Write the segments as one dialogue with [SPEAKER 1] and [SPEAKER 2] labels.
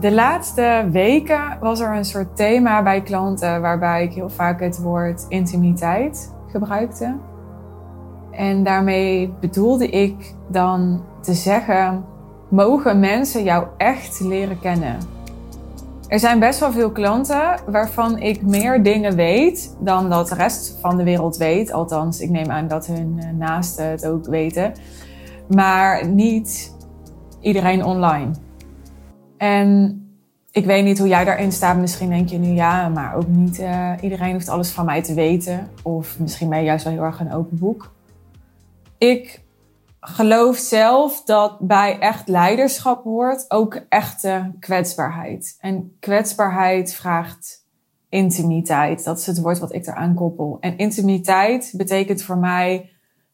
[SPEAKER 1] De laatste weken was er een soort thema bij klanten waarbij ik heel vaak het woord intimiteit gebruikte. En daarmee bedoelde ik dan te zeggen: mogen mensen jou echt leren kennen? Er zijn best wel veel klanten waarvan ik meer dingen weet dan dat de rest van de wereld weet. Althans, ik neem aan dat hun eh, naasten het ook weten. Maar niet iedereen online. En ik weet niet hoe jij daarin staat. Misschien denk je nu ja, maar ook niet uh, iedereen hoeft alles van mij te weten. Of misschien ben je juist wel heel erg een open boek. Ik geloof zelf dat bij echt leiderschap hoort ook echte kwetsbaarheid. En kwetsbaarheid vraagt intimiteit. Dat is het woord wat ik eraan koppel. En intimiteit betekent voor mij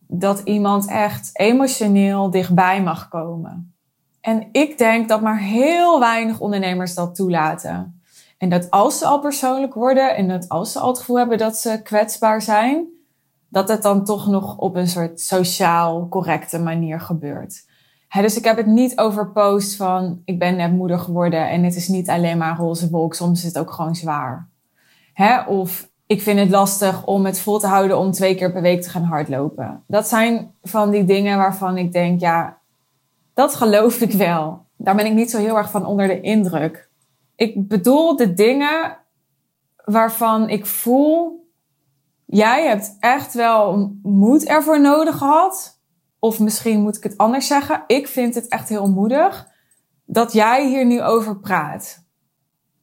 [SPEAKER 1] dat iemand echt emotioneel dichtbij mag komen. En ik denk dat maar heel weinig ondernemers dat toelaten. En dat als ze al persoonlijk worden en dat als ze al het gevoel hebben dat ze kwetsbaar zijn, dat het dan toch nog op een soort sociaal correcte manier gebeurt. dus ik heb het niet over post van ik ben net moeder geworden en het is niet alleen maar roze wolk, soms is het ook gewoon zwaar. of ik vind het lastig om het vol te houden om twee keer per week te gaan hardlopen. Dat zijn van die dingen waarvan ik denk, ja, dat geloof ik wel. Daar ben ik niet zo heel erg van onder de indruk. Ik bedoel de dingen waarvan ik voel jij hebt echt wel moed ervoor nodig gehad. Of misschien moet ik het anders zeggen. Ik vind het echt heel moedig dat jij hier nu over praat.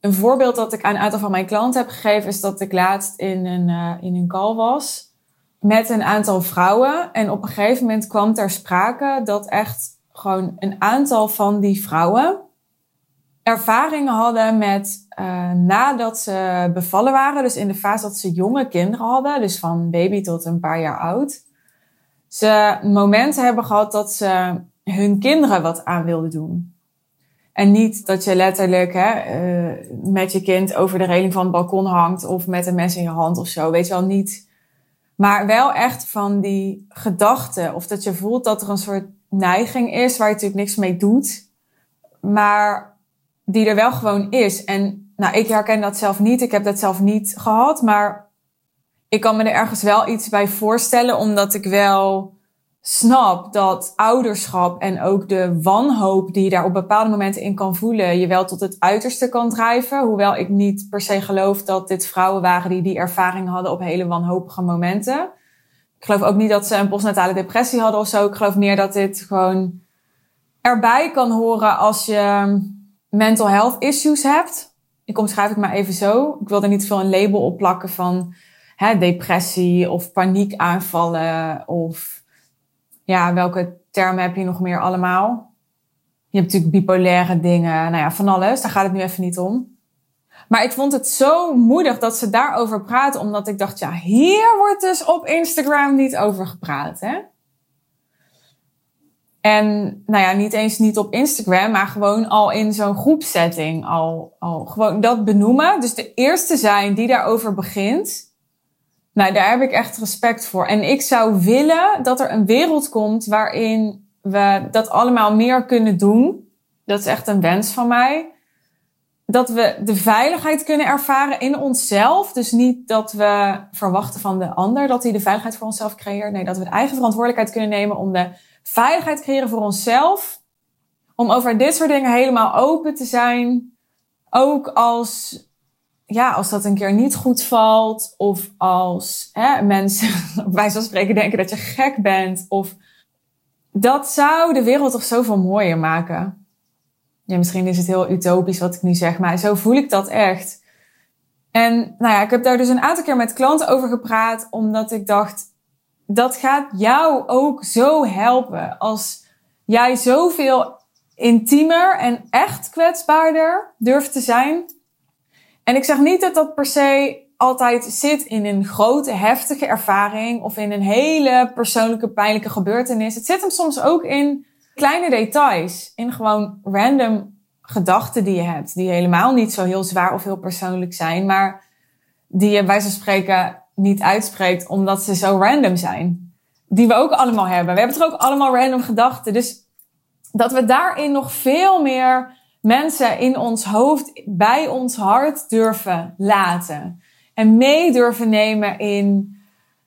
[SPEAKER 1] Een voorbeeld dat ik aan een aantal van mijn klanten heb gegeven is dat ik laatst in een, uh, in een call was met een aantal vrouwen. En op een gegeven moment kwam ter sprake dat echt gewoon een aantal van die vrouwen ervaringen hadden met uh, nadat ze bevallen waren, dus in de fase dat ze jonge kinderen hadden, dus van baby tot een paar jaar oud, ze momenten hebben gehad dat ze hun kinderen wat aan wilden doen. En niet dat je letterlijk hè, uh, met je kind over de reling van het balkon hangt of met een mes in je hand of zo, weet je wel niet. Maar wel echt van die gedachten of dat je voelt dat er een soort neiging is waar je natuurlijk niks mee doet. Maar die er wel gewoon is. En nou, ik herken dat zelf niet. Ik heb dat zelf niet gehad. Maar ik kan me er ergens wel iets bij voorstellen, omdat ik wel snap dat ouderschap en ook de wanhoop die je daar op bepaalde momenten in kan voelen, je wel tot het uiterste kan drijven. Hoewel ik niet per se geloof dat dit vrouwen waren die die ervaring hadden op hele wanhopige momenten. Ik geloof ook niet dat ze een postnatale depressie hadden of zo. Ik geloof meer dat dit gewoon erbij kan horen als je mental health issues hebt. Ik omschrijf het maar even zo. Ik wil er niet veel een label op plakken van hè, depressie of paniekaanvallen of ja, welke termen heb je nog meer allemaal? Je hebt natuurlijk bipolaire dingen, nou ja, van alles. Daar gaat het nu even niet om. Maar ik vond het zo moedig dat ze daarover praten, omdat ik dacht, ja, hier wordt dus op Instagram niet over gepraat, hè? En nou ja, niet eens niet op Instagram, maar gewoon al in zo'n groepsetting. Al, al gewoon dat benoemen. Dus de eerste zijn die daarover begint. Nou, daar heb ik echt respect voor. En ik zou willen dat er een wereld komt waarin we dat allemaal meer kunnen doen. Dat is echt een wens van mij. Dat we de veiligheid kunnen ervaren in onszelf. Dus niet dat we verwachten van de ander dat hij de veiligheid voor onszelf creëert. Nee, dat we de eigen verantwoordelijkheid kunnen nemen om de veiligheid creëren voor onszelf. Om over dit soort dingen helemaal open te zijn. Ook als, ja, als dat een keer niet goed valt. Of als hè, mensen bij zo'n spreken denken dat je gek bent. Of dat zou de wereld toch zoveel mooier maken. Ja, misschien is het heel utopisch wat ik nu zeg, maar zo voel ik dat echt. En nou ja, ik heb daar dus een aantal keer met klanten over gepraat, omdat ik dacht, dat gaat jou ook zo helpen als jij zoveel intiemer en echt kwetsbaarder durft te zijn. En ik zeg niet dat dat per se altijd zit in een grote, heftige ervaring of in een hele persoonlijke, pijnlijke gebeurtenis. Het zit hem soms ook in kleine details, in gewoon random gedachten die je hebt, die helemaal niet zo heel zwaar of heel persoonlijk zijn, maar die je bij zo spreken niet uitspreekt omdat ze zo random zijn. Die we ook allemaal hebben. We hebben toch ook allemaal random gedachten. Dus dat we daarin nog veel meer mensen in ons hoofd bij ons hart durven laten. En mee durven nemen in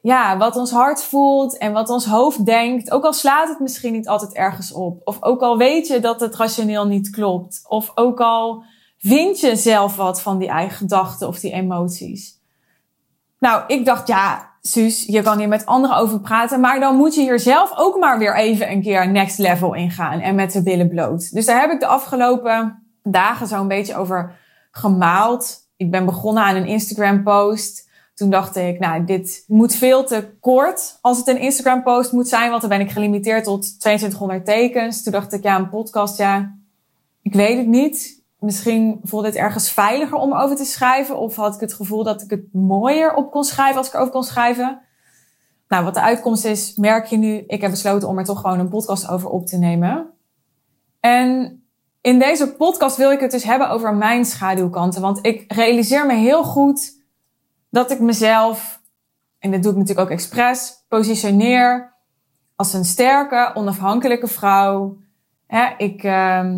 [SPEAKER 1] ja, wat ons hart voelt en wat ons hoofd denkt. Ook al slaat het misschien niet altijd ergens op. Of ook al weet je dat het rationeel niet klopt. Of ook al vind je zelf wat van die eigen gedachten of die emoties. Nou, ik dacht, ja, Suus, je kan hier met anderen over praten, maar dan moet je hier zelf ook maar weer even een keer next level ingaan en met de billen bloot. Dus daar heb ik de afgelopen dagen zo een beetje over gemaald. Ik ben begonnen aan een Instagram post. Toen dacht ik, nou, dit moet veel te kort als het een Instagram post moet zijn, want dan ben ik gelimiteerd tot 2200 tekens. Toen dacht ik, ja, een podcast, ja, ik weet het niet misschien voelde het ergens veiliger om over te schrijven. Of had ik het gevoel dat ik het mooier op kon schrijven als ik erover kon schrijven. Nou, wat de uitkomst is, merk je nu. Ik heb besloten om er toch gewoon een podcast over op te nemen. En in deze podcast wil ik het dus hebben over mijn schaduwkanten. Want ik realiseer me heel goed dat ik mezelf, en dat doe ik natuurlijk ook expres, positioneer als een sterke, onafhankelijke vrouw. ik, uh,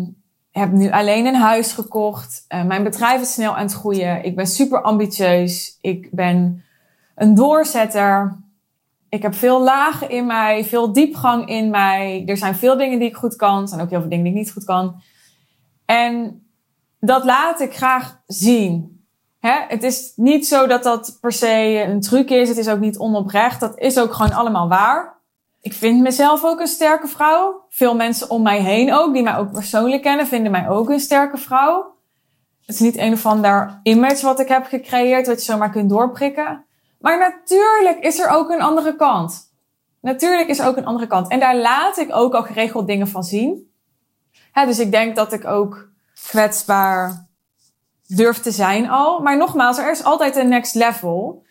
[SPEAKER 1] heb nu alleen een huis gekocht. Uh, mijn bedrijf is snel aan het groeien. Ik ben super ambitieus. Ik ben een doorzetter. Ik heb veel lagen in mij, veel diepgang in mij. Er zijn veel dingen die ik goed kan. Er zijn ook heel veel dingen die ik niet goed kan. En dat laat ik graag zien. Hè? Het is niet zo dat dat per se een truc is. Het is ook niet onoprecht. Dat is ook gewoon allemaal waar ik vind mezelf ook een sterke vrouw. Veel mensen om mij heen ook, die mij ook persoonlijk kennen, vinden mij ook een sterke vrouw. Het is niet een of ander image wat ik heb gecreëerd, wat je zomaar kunt doorprikken. Maar natuurlijk is er ook een andere kant. Natuurlijk is er ook een andere kant. En daar laat ik ook al geregeld dingen van zien. dus ik denk dat ik ook kwetsbaar durf te zijn al. Maar nogmaals, er is altijd een next level.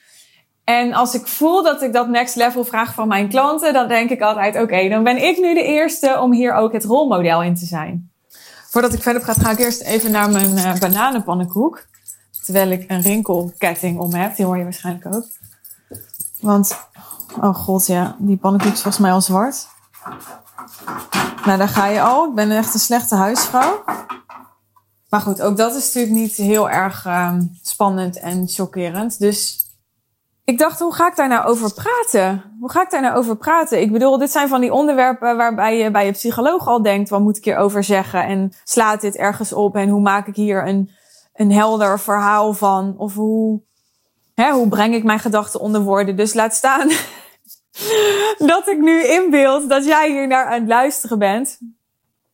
[SPEAKER 1] En als ik voel dat ik dat next level vraag van mijn klanten, dan denk ik altijd: oké, dan ben ik nu de eerste om hier ook het rolmodel in te zijn. Voordat ik verder praat, ga ik eerst even naar mijn uh, bananenpannenkoek. Terwijl ik een rinkelketting om heb. Die hoor je waarschijnlijk ook. Want, oh god, ja, die pannenkoek is volgens mij al zwart. Nou, daar ga je al. Ik ben echt een slechte huisvrouw. Maar goed, ook dat is natuurlijk niet heel erg uh, spannend en chockerend. Dus ik dacht, hoe ga ik daar nou over praten? Hoe ga ik daar nou over praten? Ik bedoel, dit zijn van die onderwerpen waarbij je bij je psycholoog al denkt, wat moet ik hierover zeggen? En slaat dit ergens op? En hoe maak ik hier een, een helder verhaal van? Of hoe, hè, hoe breng ik mijn gedachten onder woorden? Dus laat staan dat ik nu inbeeld dat jij hier naar aan het luisteren bent.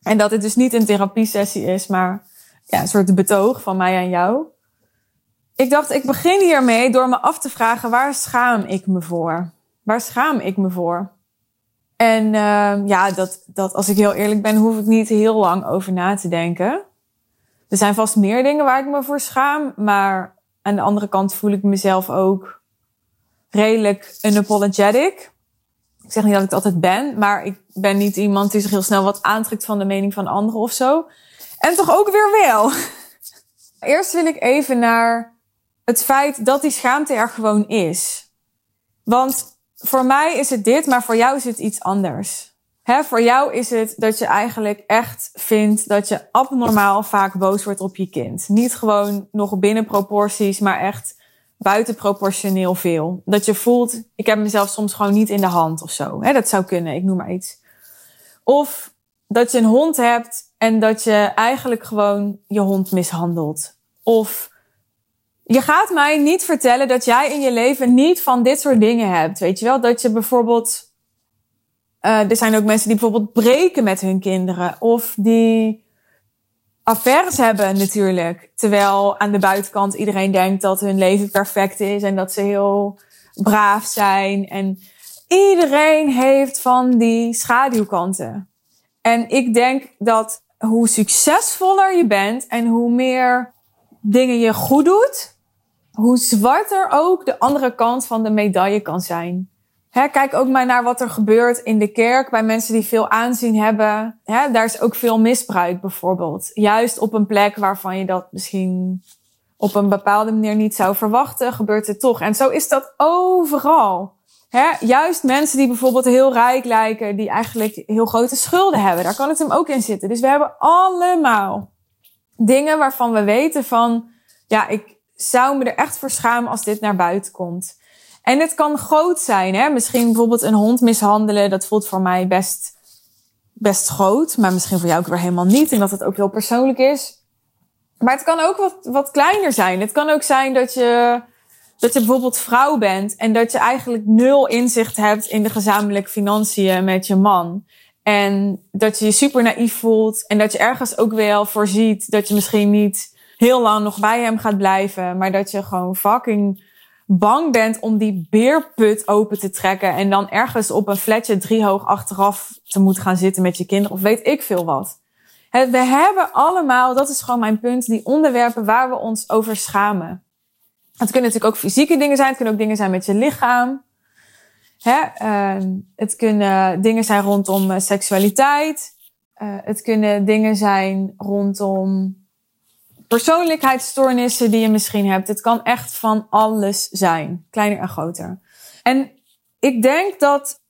[SPEAKER 1] En dat het dus niet een therapiesessie is, maar ja, een soort betoog van mij aan jou. Ik dacht, ik begin hiermee door me af te vragen, waar schaam ik me voor? Waar schaam ik me voor? En uh, ja, dat, dat, als ik heel eerlijk ben, hoef ik niet heel lang over na te denken. Er zijn vast meer dingen waar ik me voor schaam, maar aan de andere kant voel ik mezelf ook redelijk unapologetic. Ik zeg niet dat ik het altijd ben, maar ik ben niet iemand die zich heel snel wat aantrekt van de mening van anderen of zo. En toch ook weer wel. Eerst wil ik even naar het feit dat die schaamte er gewoon is. Want voor mij is het dit, maar voor jou is het iets anders. Hè, voor jou is het dat je eigenlijk echt vindt dat je abnormaal vaak boos wordt op je kind. Niet gewoon nog binnen proporties, maar echt buitenproportioneel veel. Dat je voelt, ik heb mezelf soms gewoon niet in de hand of zo. Hè, dat zou kunnen, ik noem maar iets. Of dat je een hond hebt en dat je eigenlijk gewoon je hond mishandelt. Of je gaat mij niet vertellen dat jij in je leven niet van dit soort dingen hebt. Weet je wel? Dat je bijvoorbeeld. Uh, er zijn ook mensen die bijvoorbeeld breken met hun kinderen. Of die affaires hebben natuurlijk. Terwijl aan de buitenkant iedereen denkt dat hun leven perfect is. En dat ze heel braaf zijn. En iedereen heeft van die schaduwkanten. En ik denk dat hoe succesvoller je bent en hoe meer dingen je goed doet, hoe zwarter ook de andere kant van de medaille kan zijn. Kijk ook maar naar wat er gebeurt in de kerk bij mensen die veel aanzien hebben. Daar is ook veel misbruik bijvoorbeeld. Juist op een plek waarvan je dat misschien op een bepaalde manier niet zou verwachten, gebeurt het toch. En zo is dat overal. Hè, juist mensen die bijvoorbeeld heel rijk lijken, die eigenlijk heel grote schulden hebben, daar kan het hem ook in zitten. Dus we hebben allemaal Dingen waarvan we weten van, ja, ik zou me er echt voor schamen als dit naar buiten komt. En het kan groot zijn, hè? Misschien bijvoorbeeld een hond mishandelen. Dat voelt voor mij best, best groot. Maar misschien voor jou ook weer helemaal niet. En dat het ook heel persoonlijk is. Maar het kan ook wat, wat kleiner zijn. Het kan ook zijn dat je, dat je bijvoorbeeld vrouw bent. En dat je eigenlijk nul inzicht hebt in de gezamenlijke financiën met je man. En dat je je super naïef voelt. En dat je ergens ook wel voorziet dat je misschien niet heel lang nog bij hem gaat blijven. Maar dat je gewoon fucking bang bent om die beerput open te trekken. En dan ergens op een flatje driehoog achteraf te moeten gaan zitten met je kinderen. Of weet ik veel wat. We hebben allemaal, dat is gewoon mijn punt, die onderwerpen waar we ons over schamen. Het kunnen natuurlijk ook fysieke dingen zijn. Het kunnen ook dingen zijn met je lichaam. Hè? Uh, het kunnen dingen zijn rondom uh, seksualiteit. Uh, het kunnen dingen zijn rondom persoonlijkheidsstoornissen die je misschien hebt. Het kan echt van alles zijn, kleiner en groter. En ik denk dat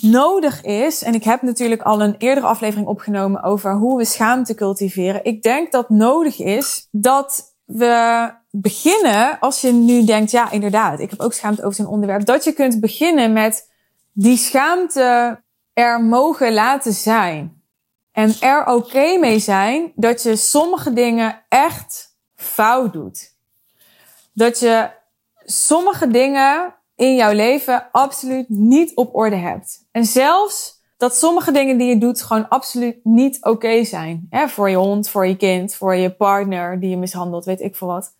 [SPEAKER 1] nodig is, en ik heb natuurlijk al een eerdere aflevering opgenomen over hoe we schaamte cultiveren. Ik denk dat nodig is dat we beginnen, als je nu denkt, ja inderdaad, ik heb ook schaamte over zo'n onderwerp, dat je kunt beginnen met die schaamte er mogen laten zijn. En er oké mee zijn dat je sommige dingen echt fout doet. Dat je sommige dingen in jouw leven absoluut niet op orde hebt. En zelfs dat sommige dingen die je doet gewoon absoluut niet oké zijn. Hè, voor je hond, voor je kind, voor je partner die je mishandelt, weet ik veel wat.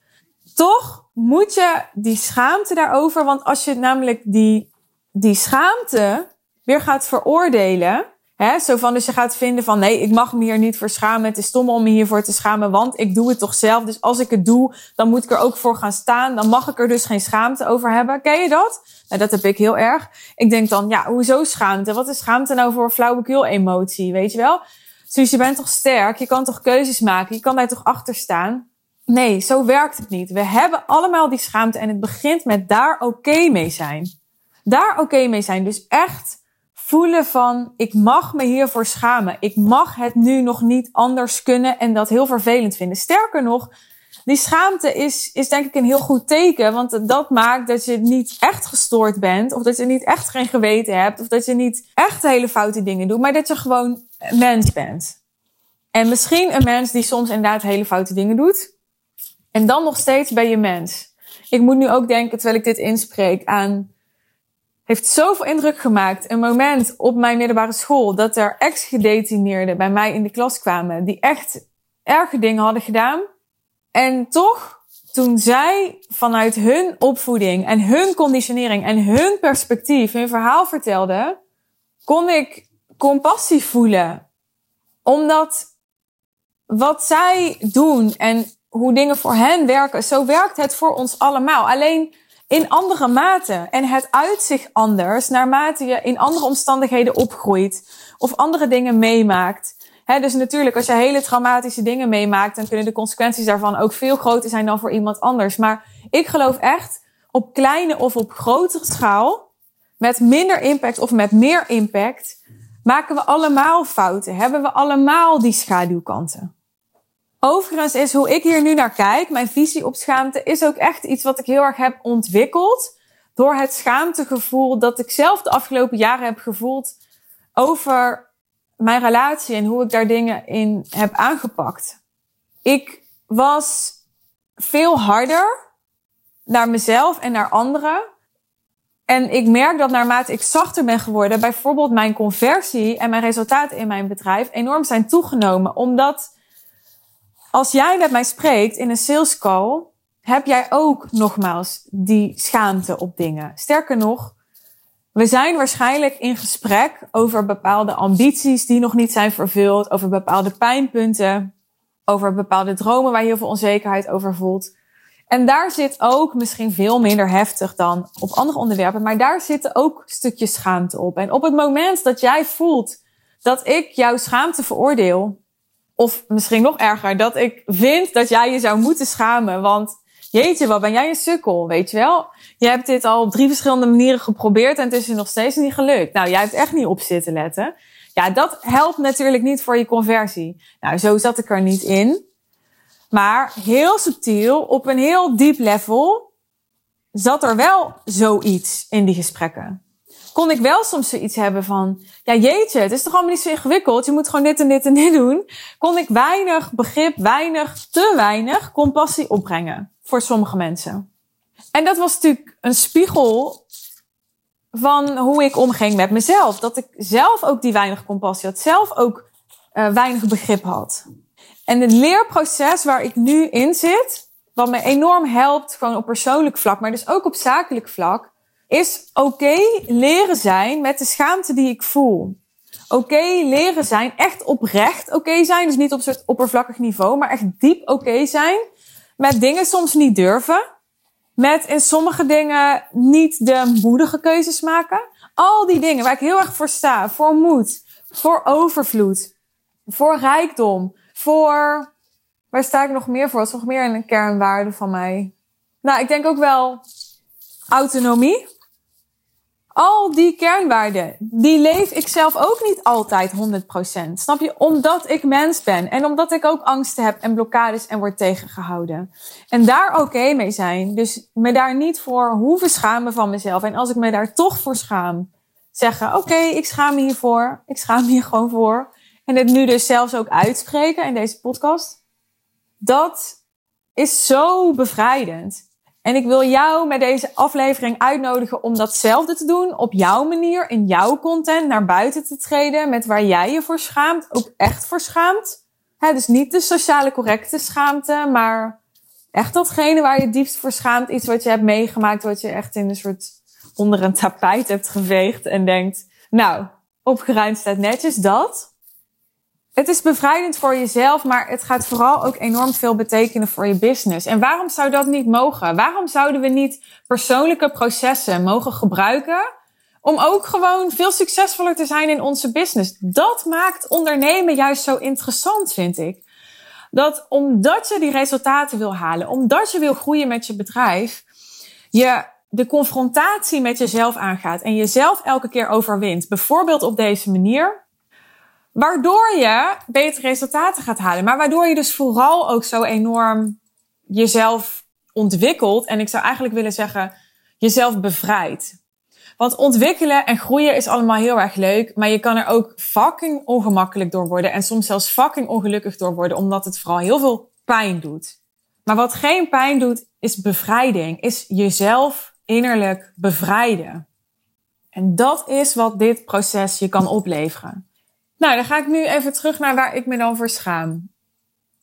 [SPEAKER 1] Toch moet je die schaamte daarover, want als je namelijk die, die schaamte weer gaat veroordelen, Hè, zo van, dus je gaat vinden van, nee, ik mag me hier niet voor schamen. Het is stom om me hiervoor te schamen, want ik doe het toch zelf. Dus als ik het doe, dan moet ik er ook voor gaan staan. Dan mag ik er dus geen schaamte over hebben. Ken je dat? Nou, dat heb ik heel erg. Ik denk dan, ja, hoezo schaamte? Wat is schaamte nou voor flauwekul emotie, weet je wel? Dus je bent toch sterk? Je kan toch keuzes maken? Je kan daar toch achter staan? Nee, zo werkt het niet. We hebben allemaal die schaamte en het begint met daar oké mee zijn. Daar oké mee zijn. Dus echt voelen van ik mag me hiervoor schamen. Ik mag het nu nog niet anders kunnen en dat heel vervelend vinden. Sterker nog, die schaamte is, is denk ik een heel goed teken. Want dat maakt dat je niet echt gestoord bent. Of dat je niet echt geen geweten hebt. Of dat je niet echt hele foute dingen doet. Maar dat je gewoon mens bent. En misschien een mens die soms inderdaad hele foute dingen doet. En dan nog steeds ben je mens. Ik moet nu ook denken, terwijl ik dit inspreek, aan heeft zoveel indruk gemaakt. Een moment op mijn middelbare school dat er ex-gedetineerden bij mij in de klas kwamen die echt erge dingen hadden gedaan. En toch, toen zij vanuit hun opvoeding en hun conditionering en hun perspectief hun verhaal vertelden, kon ik compassie voelen. Omdat wat zij doen en hoe dingen voor hen werken, zo werkt het voor ons allemaal. Alleen in andere mate. En het uit zich anders naarmate je in andere omstandigheden opgroeit of andere dingen meemaakt. Dus natuurlijk, als je hele traumatische dingen meemaakt, dan kunnen de consequenties daarvan ook veel groter zijn dan voor iemand anders. Maar ik geloof echt op kleine of op grotere schaal, met minder impact of met meer impact, maken we allemaal fouten. Hebben we allemaal die schaduwkanten. Overigens is hoe ik hier nu naar kijk, mijn visie op schaamte, is ook echt iets wat ik heel erg heb ontwikkeld. Door het schaamtegevoel dat ik zelf de afgelopen jaren heb gevoeld over mijn relatie en hoe ik daar dingen in heb aangepakt. Ik was veel harder naar mezelf en naar anderen. En ik merk dat naarmate ik zachter ben geworden, bijvoorbeeld mijn conversie en mijn resultaten in mijn bedrijf enorm zijn toegenomen. Omdat als jij met mij spreekt in een sales call, heb jij ook nogmaals die schaamte op dingen. Sterker nog, we zijn waarschijnlijk in gesprek over bepaalde ambities die nog niet zijn vervuld, over bepaalde pijnpunten, over bepaalde dromen waar je heel veel onzekerheid over voelt. En daar zit ook misschien veel minder heftig dan op andere onderwerpen, maar daar zitten ook stukjes schaamte op. En op het moment dat jij voelt dat ik jouw schaamte veroordeel, of misschien nog erger, dat ik vind dat jij je zou moeten schamen. Want jeetje, wat ben jij een sukkel, weet je wel? Je hebt dit al op drie verschillende manieren geprobeerd en het is je nog steeds niet gelukt. Nou, jij hebt echt niet op zitten letten. Ja, dat helpt natuurlijk niet voor je conversie. Nou, zo zat ik er niet in. Maar heel subtiel, op een heel diep level, zat er wel zoiets in die gesprekken. Kon ik wel soms zoiets hebben van, ja jeetje, het is toch allemaal niet zo ingewikkeld. Je moet gewoon dit en dit en dit doen. Kon ik weinig begrip, weinig, te weinig compassie opbrengen voor sommige mensen. En dat was natuurlijk een spiegel van hoe ik omging met mezelf. Dat ik zelf ook die weinig compassie had, zelf ook uh, weinig begrip had. En het leerproces waar ik nu in zit, wat me enorm helpt, gewoon op persoonlijk vlak, maar dus ook op zakelijk vlak, is oké leren zijn met de schaamte die ik voel. Oké leren zijn, echt oprecht oké zijn, dus niet op een soort oppervlakkig niveau, maar echt diep oké zijn met dingen soms niet durven, met in sommige dingen niet de moedige keuzes maken. Al die dingen waar ik heel erg voor sta, voor moed, voor overvloed, voor rijkdom, voor. Waar sta ik nog meer voor? Wat is nog meer een kernwaarde van mij? Nou, ik denk ook wel autonomie. Al die kernwaarden, die leef ik zelf ook niet altijd 100%. Snap je? Omdat ik mens ben en omdat ik ook angsten heb en blokkades en word tegengehouden. En daar oké mee zijn. Dus me daar niet voor hoeven schamen van mezelf. En als ik me daar toch voor schaam, zeggen: Oké, ik schaam me hiervoor. Ik schaam me hier gewoon voor en het nu dus zelfs ook uitspreken in deze podcast, dat is zo bevrijdend. En ik wil jou met deze aflevering uitnodigen om datzelfde te doen op jouw manier, in jouw content, naar buiten te treden met waar jij je voor schaamt, ook echt voor schaamt. dus niet de sociale correcte schaamte, maar echt datgene waar je diepst voor schaamt. Iets wat je hebt meegemaakt, wat je echt in een soort onder een tapijt hebt geveegd en denkt, nou, opgeruimd staat netjes dat. Het is bevrijdend voor jezelf, maar het gaat vooral ook enorm veel betekenen voor je business. En waarom zou dat niet mogen? Waarom zouden we niet persoonlijke processen mogen gebruiken om ook gewoon veel succesvoller te zijn in onze business? Dat maakt ondernemen juist zo interessant, vind ik. Dat omdat je die resultaten wil halen, omdat je wil groeien met je bedrijf, je de confrontatie met jezelf aangaat en jezelf elke keer overwint. Bijvoorbeeld op deze manier Waardoor je betere resultaten gaat halen. Maar waardoor je dus vooral ook zo enorm jezelf ontwikkelt. En ik zou eigenlijk willen zeggen, jezelf bevrijdt. Want ontwikkelen en groeien is allemaal heel erg leuk. Maar je kan er ook fucking ongemakkelijk door worden. En soms zelfs fucking ongelukkig door worden. Omdat het vooral heel veel pijn doet. Maar wat geen pijn doet, is bevrijding. Is jezelf innerlijk bevrijden. En dat is wat dit proces je kan opleveren. Nou, dan ga ik nu even terug naar waar ik me dan voor schaam.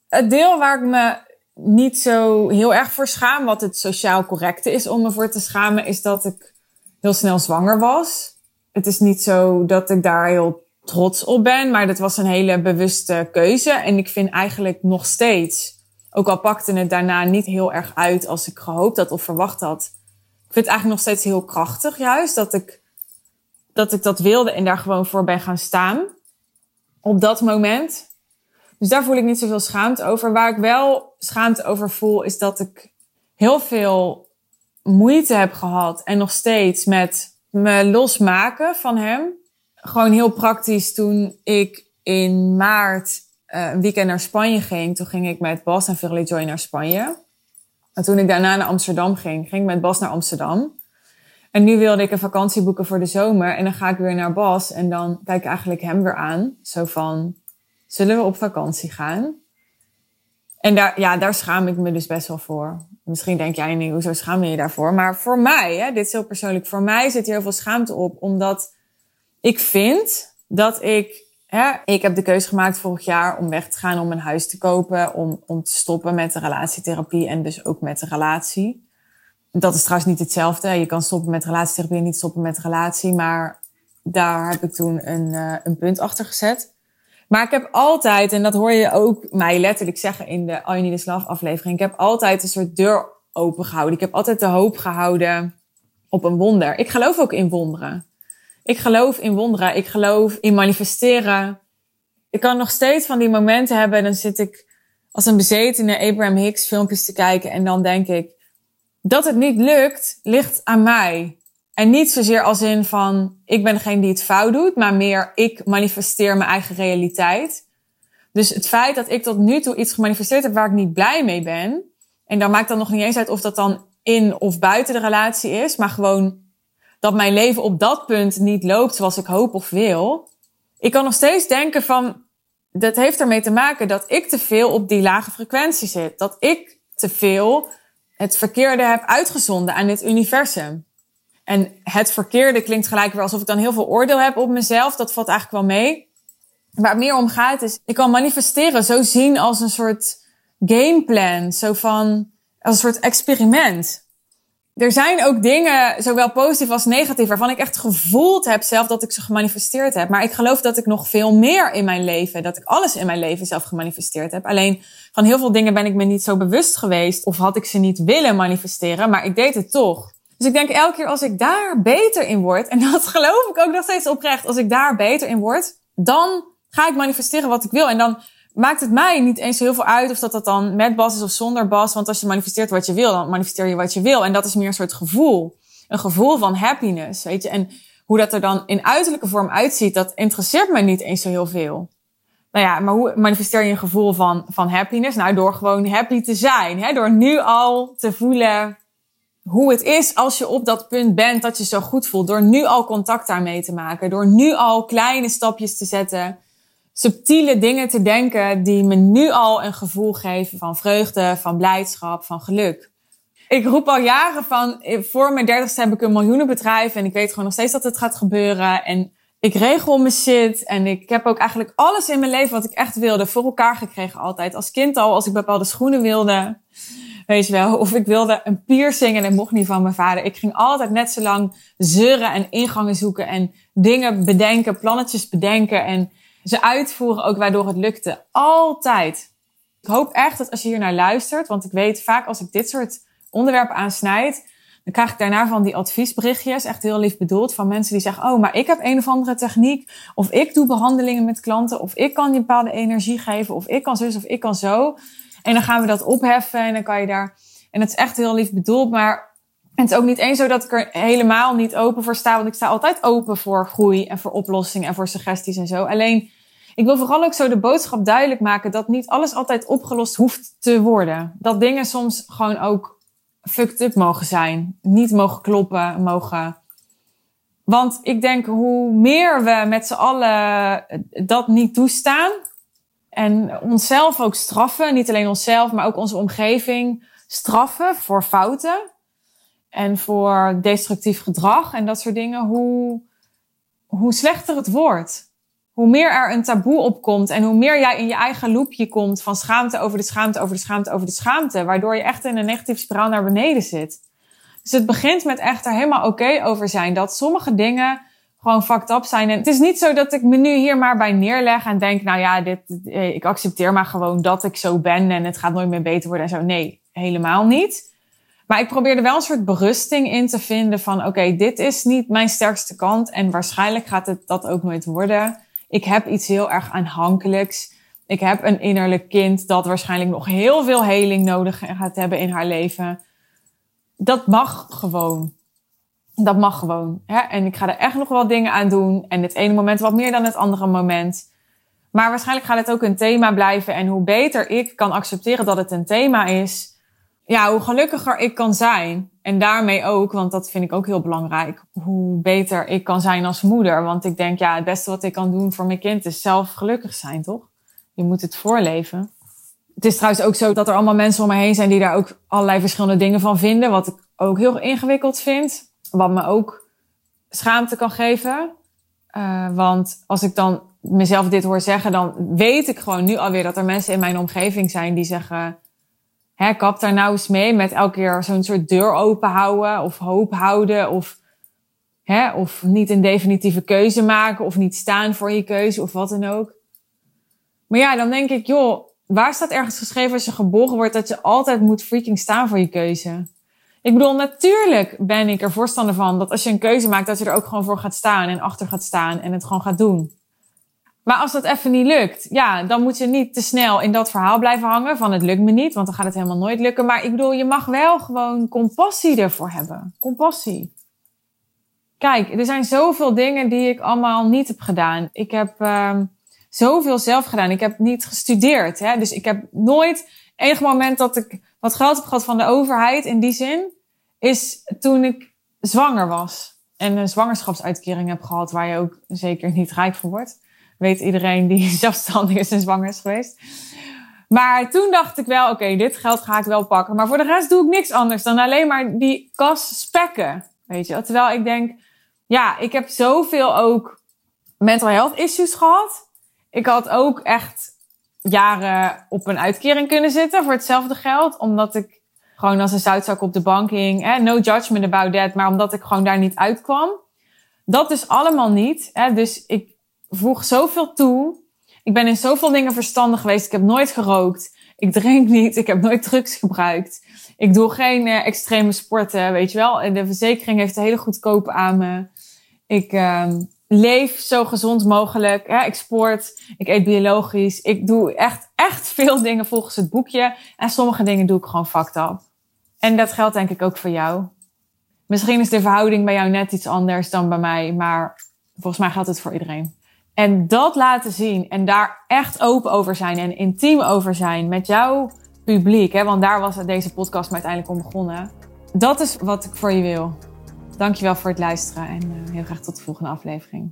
[SPEAKER 1] Het deel waar ik me niet zo heel erg voor schaam, wat het sociaal correcte is om me voor te schamen, is dat ik heel snel zwanger was. Het is niet zo dat ik daar heel trots op ben, maar dat was een hele bewuste keuze. En ik vind eigenlijk nog steeds, ook al pakte het daarna niet heel erg uit als ik gehoopt had of verwacht had. Ik vind het eigenlijk nog steeds heel krachtig juist dat ik dat, ik dat wilde en daar gewoon voor ben gaan staan op dat moment. Dus daar voel ik niet zoveel schaamte over. Waar ik wel schaamte over voel, is dat ik heel veel moeite heb gehad en nog steeds met me losmaken van hem. Gewoon heel praktisch toen ik in maart uh, een weekend naar Spanje ging. Toen ging ik met Bas en Verily Joy naar Spanje. En toen ik daarna naar Amsterdam ging, ging ik met Bas naar Amsterdam. En nu wilde ik een vakantie boeken voor de zomer. En dan ga ik weer naar Bas. En dan kijk ik eigenlijk hem weer aan. Zo van, zullen we op vakantie gaan? En daar, ja, daar schaam ik me dus best wel voor. Misschien denk jij, nee, hoezo schaam je je daarvoor? Maar voor mij, hè, dit is heel persoonlijk, voor mij zit hier heel veel schaamte op. Omdat ik vind dat ik, hè, ik heb de keuze gemaakt vorig jaar om weg te gaan, om een huis te kopen, om, om te stoppen met de relatietherapie en dus ook met de relatie. Dat is trouwens niet hetzelfde. Je kan stoppen met relatietherapie en niet stoppen met relatie. Maar daar heb ik toen een, uh, een punt achter gezet. Maar ik heb altijd, en dat hoor je ook mij letterlijk zeggen in de All You Love aflevering. Ik heb altijd een soort deur open gehouden. Ik heb altijd de hoop gehouden op een wonder. Ik geloof ook in wonderen. Ik geloof in wonderen. Ik geloof in manifesteren. Ik kan nog steeds van die momenten hebben. Dan zit ik als een bezetene Abraham Hicks filmpjes te kijken. En dan denk ik, dat het niet lukt, ligt aan mij. En niet zozeer als in van, ik ben degene die het fout doet, maar meer ik manifesteer mijn eigen realiteit. Dus het feit dat ik tot nu toe iets gemanifesteerd heb waar ik niet blij mee ben. En dan maakt dan nog niet eens uit of dat dan in of buiten de relatie is. Maar gewoon dat mijn leven op dat punt niet loopt zoals ik hoop of wil. Ik kan nog steeds denken van, dat heeft ermee te maken dat ik te veel op die lage frequentie zit. Dat ik te veel het verkeerde heb uitgezonden aan dit universum. En het verkeerde klinkt gelijk weer alsof ik dan heel veel oordeel heb op mezelf. Dat valt eigenlijk wel mee. Waar het meer om gaat is, ik kan manifesteren zo zien als een soort gameplan. Zo van, als een soort experiment. Er zijn ook dingen, zowel positief als negatief, waarvan ik echt gevoeld heb zelf dat ik ze gemanifesteerd heb. Maar ik geloof dat ik nog veel meer in mijn leven, dat ik alles in mijn leven zelf gemanifesteerd heb. Alleen van heel veel dingen ben ik me niet zo bewust geweest of had ik ze niet willen manifesteren, maar ik deed het toch. Dus ik denk elke keer als ik daar beter in word, en dat geloof ik ook nog steeds oprecht, als ik daar beter in word, dan ga ik manifesteren wat ik wil. En dan maakt het mij niet eens heel veel uit of dat dat dan met bas is of zonder bas. Want als je manifesteert wat je wil, dan manifesteer je wat je wil. En dat is meer een soort gevoel. Een gevoel van happiness, weet je. En hoe dat er dan in uiterlijke vorm uitziet, dat interesseert mij niet eens zo heel veel. Nou ja, maar hoe manifesteer je een gevoel van, van happiness? Nou, door gewoon happy te zijn. Hè? Door nu al te voelen hoe het is als je op dat punt bent dat je zo goed voelt. Door nu al contact daarmee te maken. Door nu al kleine stapjes te zetten subtiele dingen te denken die me nu al een gevoel geven van vreugde, van blijdschap, van geluk. Ik roep al jaren van, voor mijn dertigste heb ik een miljoenenbedrijf en ik weet gewoon nog steeds dat het gaat gebeuren. En ik regel mijn shit en ik heb ook eigenlijk alles in mijn leven wat ik echt wilde voor elkaar gekregen altijd. Als kind al, als ik bepaalde schoenen wilde, weet je wel. Of ik wilde een piercing en dat mocht niet van mijn vader. Ik ging altijd net zo lang zeuren en ingangen zoeken en dingen bedenken, plannetjes bedenken en ze uitvoeren ook waardoor het lukte. Altijd. Ik hoop echt dat als je hier naar luistert, want ik weet vaak als ik dit soort onderwerpen aansnijd, dan krijg ik daarna van die adviesberichtjes, echt heel lief bedoeld, van mensen die zeggen, oh, maar ik heb een of andere techniek, of ik doe behandelingen met klanten, of ik kan je bepaalde energie geven, of ik kan zus, of ik kan zo. En dan gaan we dat opheffen en dan kan je daar, en het is echt heel lief bedoeld, maar het is ook niet eens zo dat ik er helemaal niet open voor sta, want ik sta altijd open voor groei en voor oplossingen en voor suggesties en zo. Alleen, ik wil vooral ook zo de boodschap duidelijk maken dat niet alles altijd opgelost hoeft te worden. Dat dingen soms gewoon ook fucked up mogen zijn. Niet mogen kloppen, mogen. Want ik denk hoe meer we met z'n allen dat niet toestaan. En onszelf ook straffen. Niet alleen onszelf, maar ook onze omgeving straffen voor fouten. En voor destructief gedrag en dat soort dingen. Hoe, hoe slechter het wordt hoe meer er een taboe opkomt en hoe meer jij in je eigen loopje komt van schaamte over de schaamte over de schaamte over de schaamte, waardoor je echt in een negatieve spiraal naar beneden zit. Dus het begint met echt er helemaal oké over zijn dat sommige dingen gewoon fucked up zijn. En het is niet zo dat ik me nu hier maar bij neerleg en denk, nou ja, dit, eh, ik accepteer maar gewoon dat ik zo ben en het gaat nooit meer beter worden en zo. Nee, helemaal niet. Maar ik probeerde wel een soort berusting in te vinden van, oké, dit is niet mijn sterkste kant en waarschijnlijk gaat het dat ook nooit worden. Ik heb iets heel erg aanhankelijks. Ik heb een innerlijk kind dat waarschijnlijk nog heel veel heling nodig gaat hebben in haar leven. Dat mag gewoon. Dat mag gewoon. Hè? En ik ga er echt nog wel dingen aan doen. En het ene moment wat meer dan het andere moment. Maar waarschijnlijk gaat het ook een thema blijven. En hoe beter ik kan accepteren dat het een thema is, ja, hoe gelukkiger ik kan zijn. En daarmee ook, want dat vind ik ook heel belangrijk, hoe beter ik kan zijn als moeder. Want ik denk, ja, het beste wat ik kan doen voor mijn kind is zelf gelukkig zijn, toch? Je moet het voorleven. Het is trouwens ook zo dat er allemaal mensen om me heen zijn die daar ook allerlei verschillende dingen van vinden. Wat ik ook heel ingewikkeld vind. Wat me ook schaamte kan geven. Uh, want als ik dan mezelf dit hoor zeggen, dan weet ik gewoon nu alweer dat er mensen in mijn omgeving zijn die zeggen hè, kap daar nou eens mee met elke keer zo'n soort deur open houden of hoop houden of, hè, of niet een definitieve keuze maken of niet staan voor je keuze of wat dan ook. Maar ja, dan denk ik, joh, waar staat ergens geschreven als je geboren wordt dat je altijd moet freaking staan voor je keuze? Ik bedoel, natuurlijk ben ik er voorstander van dat als je een keuze maakt, dat je er ook gewoon voor gaat staan en achter gaat staan en het gewoon gaat doen. Maar als dat even niet lukt, ja, dan moet je niet te snel in dat verhaal blijven hangen van het lukt me niet, want dan gaat het helemaal nooit lukken. Maar ik bedoel, je mag wel gewoon compassie ervoor hebben. Compassie. Kijk, er zijn zoveel dingen die ik allemaal niet heb gedaan. Ik heb uh, zoveel zelf gedaan. Ik heb niet gestudeerd. Hè? Dus ik heb nooit, enig moment dat ik wat geld heb gehad van de overheid in die zin, is toen ik zwanger was. En een zwangerschapsuitkering heb gehad waar je ook zeker niet rijk van wordt. Weet iedereen die zelfstandig is en zwanger is geweest. Maar toen dacht ik wel, oké, dit geld ga ik wel pakken. Maar voor de rest doe ik niks anders dan alleen maar die kas spekken. Weet je, terwijl ik denk, ja, ik heb zoveel ook mental health issues gehad. Ik had ook echt jaren op een uitkering kunnen zitten voor hetzelfde geld. Omdat ik gewoon als een zoutzak op de bank hing. Hè? No judgment about that. Maar omdat ik gewoon daar niet uitkwam. Dat dus allemaal niet. Hè? Dus ik voeg zoveel toe. Ik ben in zoveel dingen verstandig geweest. Ik heb nooit gerookt. Ik drink niet. Ik heb nooit drugs gebruikt. Ik doe geen uh, extreme sporten, weet je wel. En de verzekering heeft een hele goedkope aan me. Ik uh, leef zo gezond mogelijk. Ik sport. Ik eet biologisch. Ik doe echt, echt veel dingen volgens het boekje. En sommige dingen doe ik gewoon fucked up. En dat geldt denk ik ook voor jou. Misschien is de verhouding bij jou net iets anders dan bij mij. Maar volgens mij geldt het voor iedereen. En dat laten zien en daar echt open over zijn en intiem over zijn met jouw publiek. Hè, want daar was deze podcast me uiteindelijk om begonnen. Dat is wat ik voor je wil. Dankjewel voor het luisteren en uh, heel graag tot de volgende aflevering.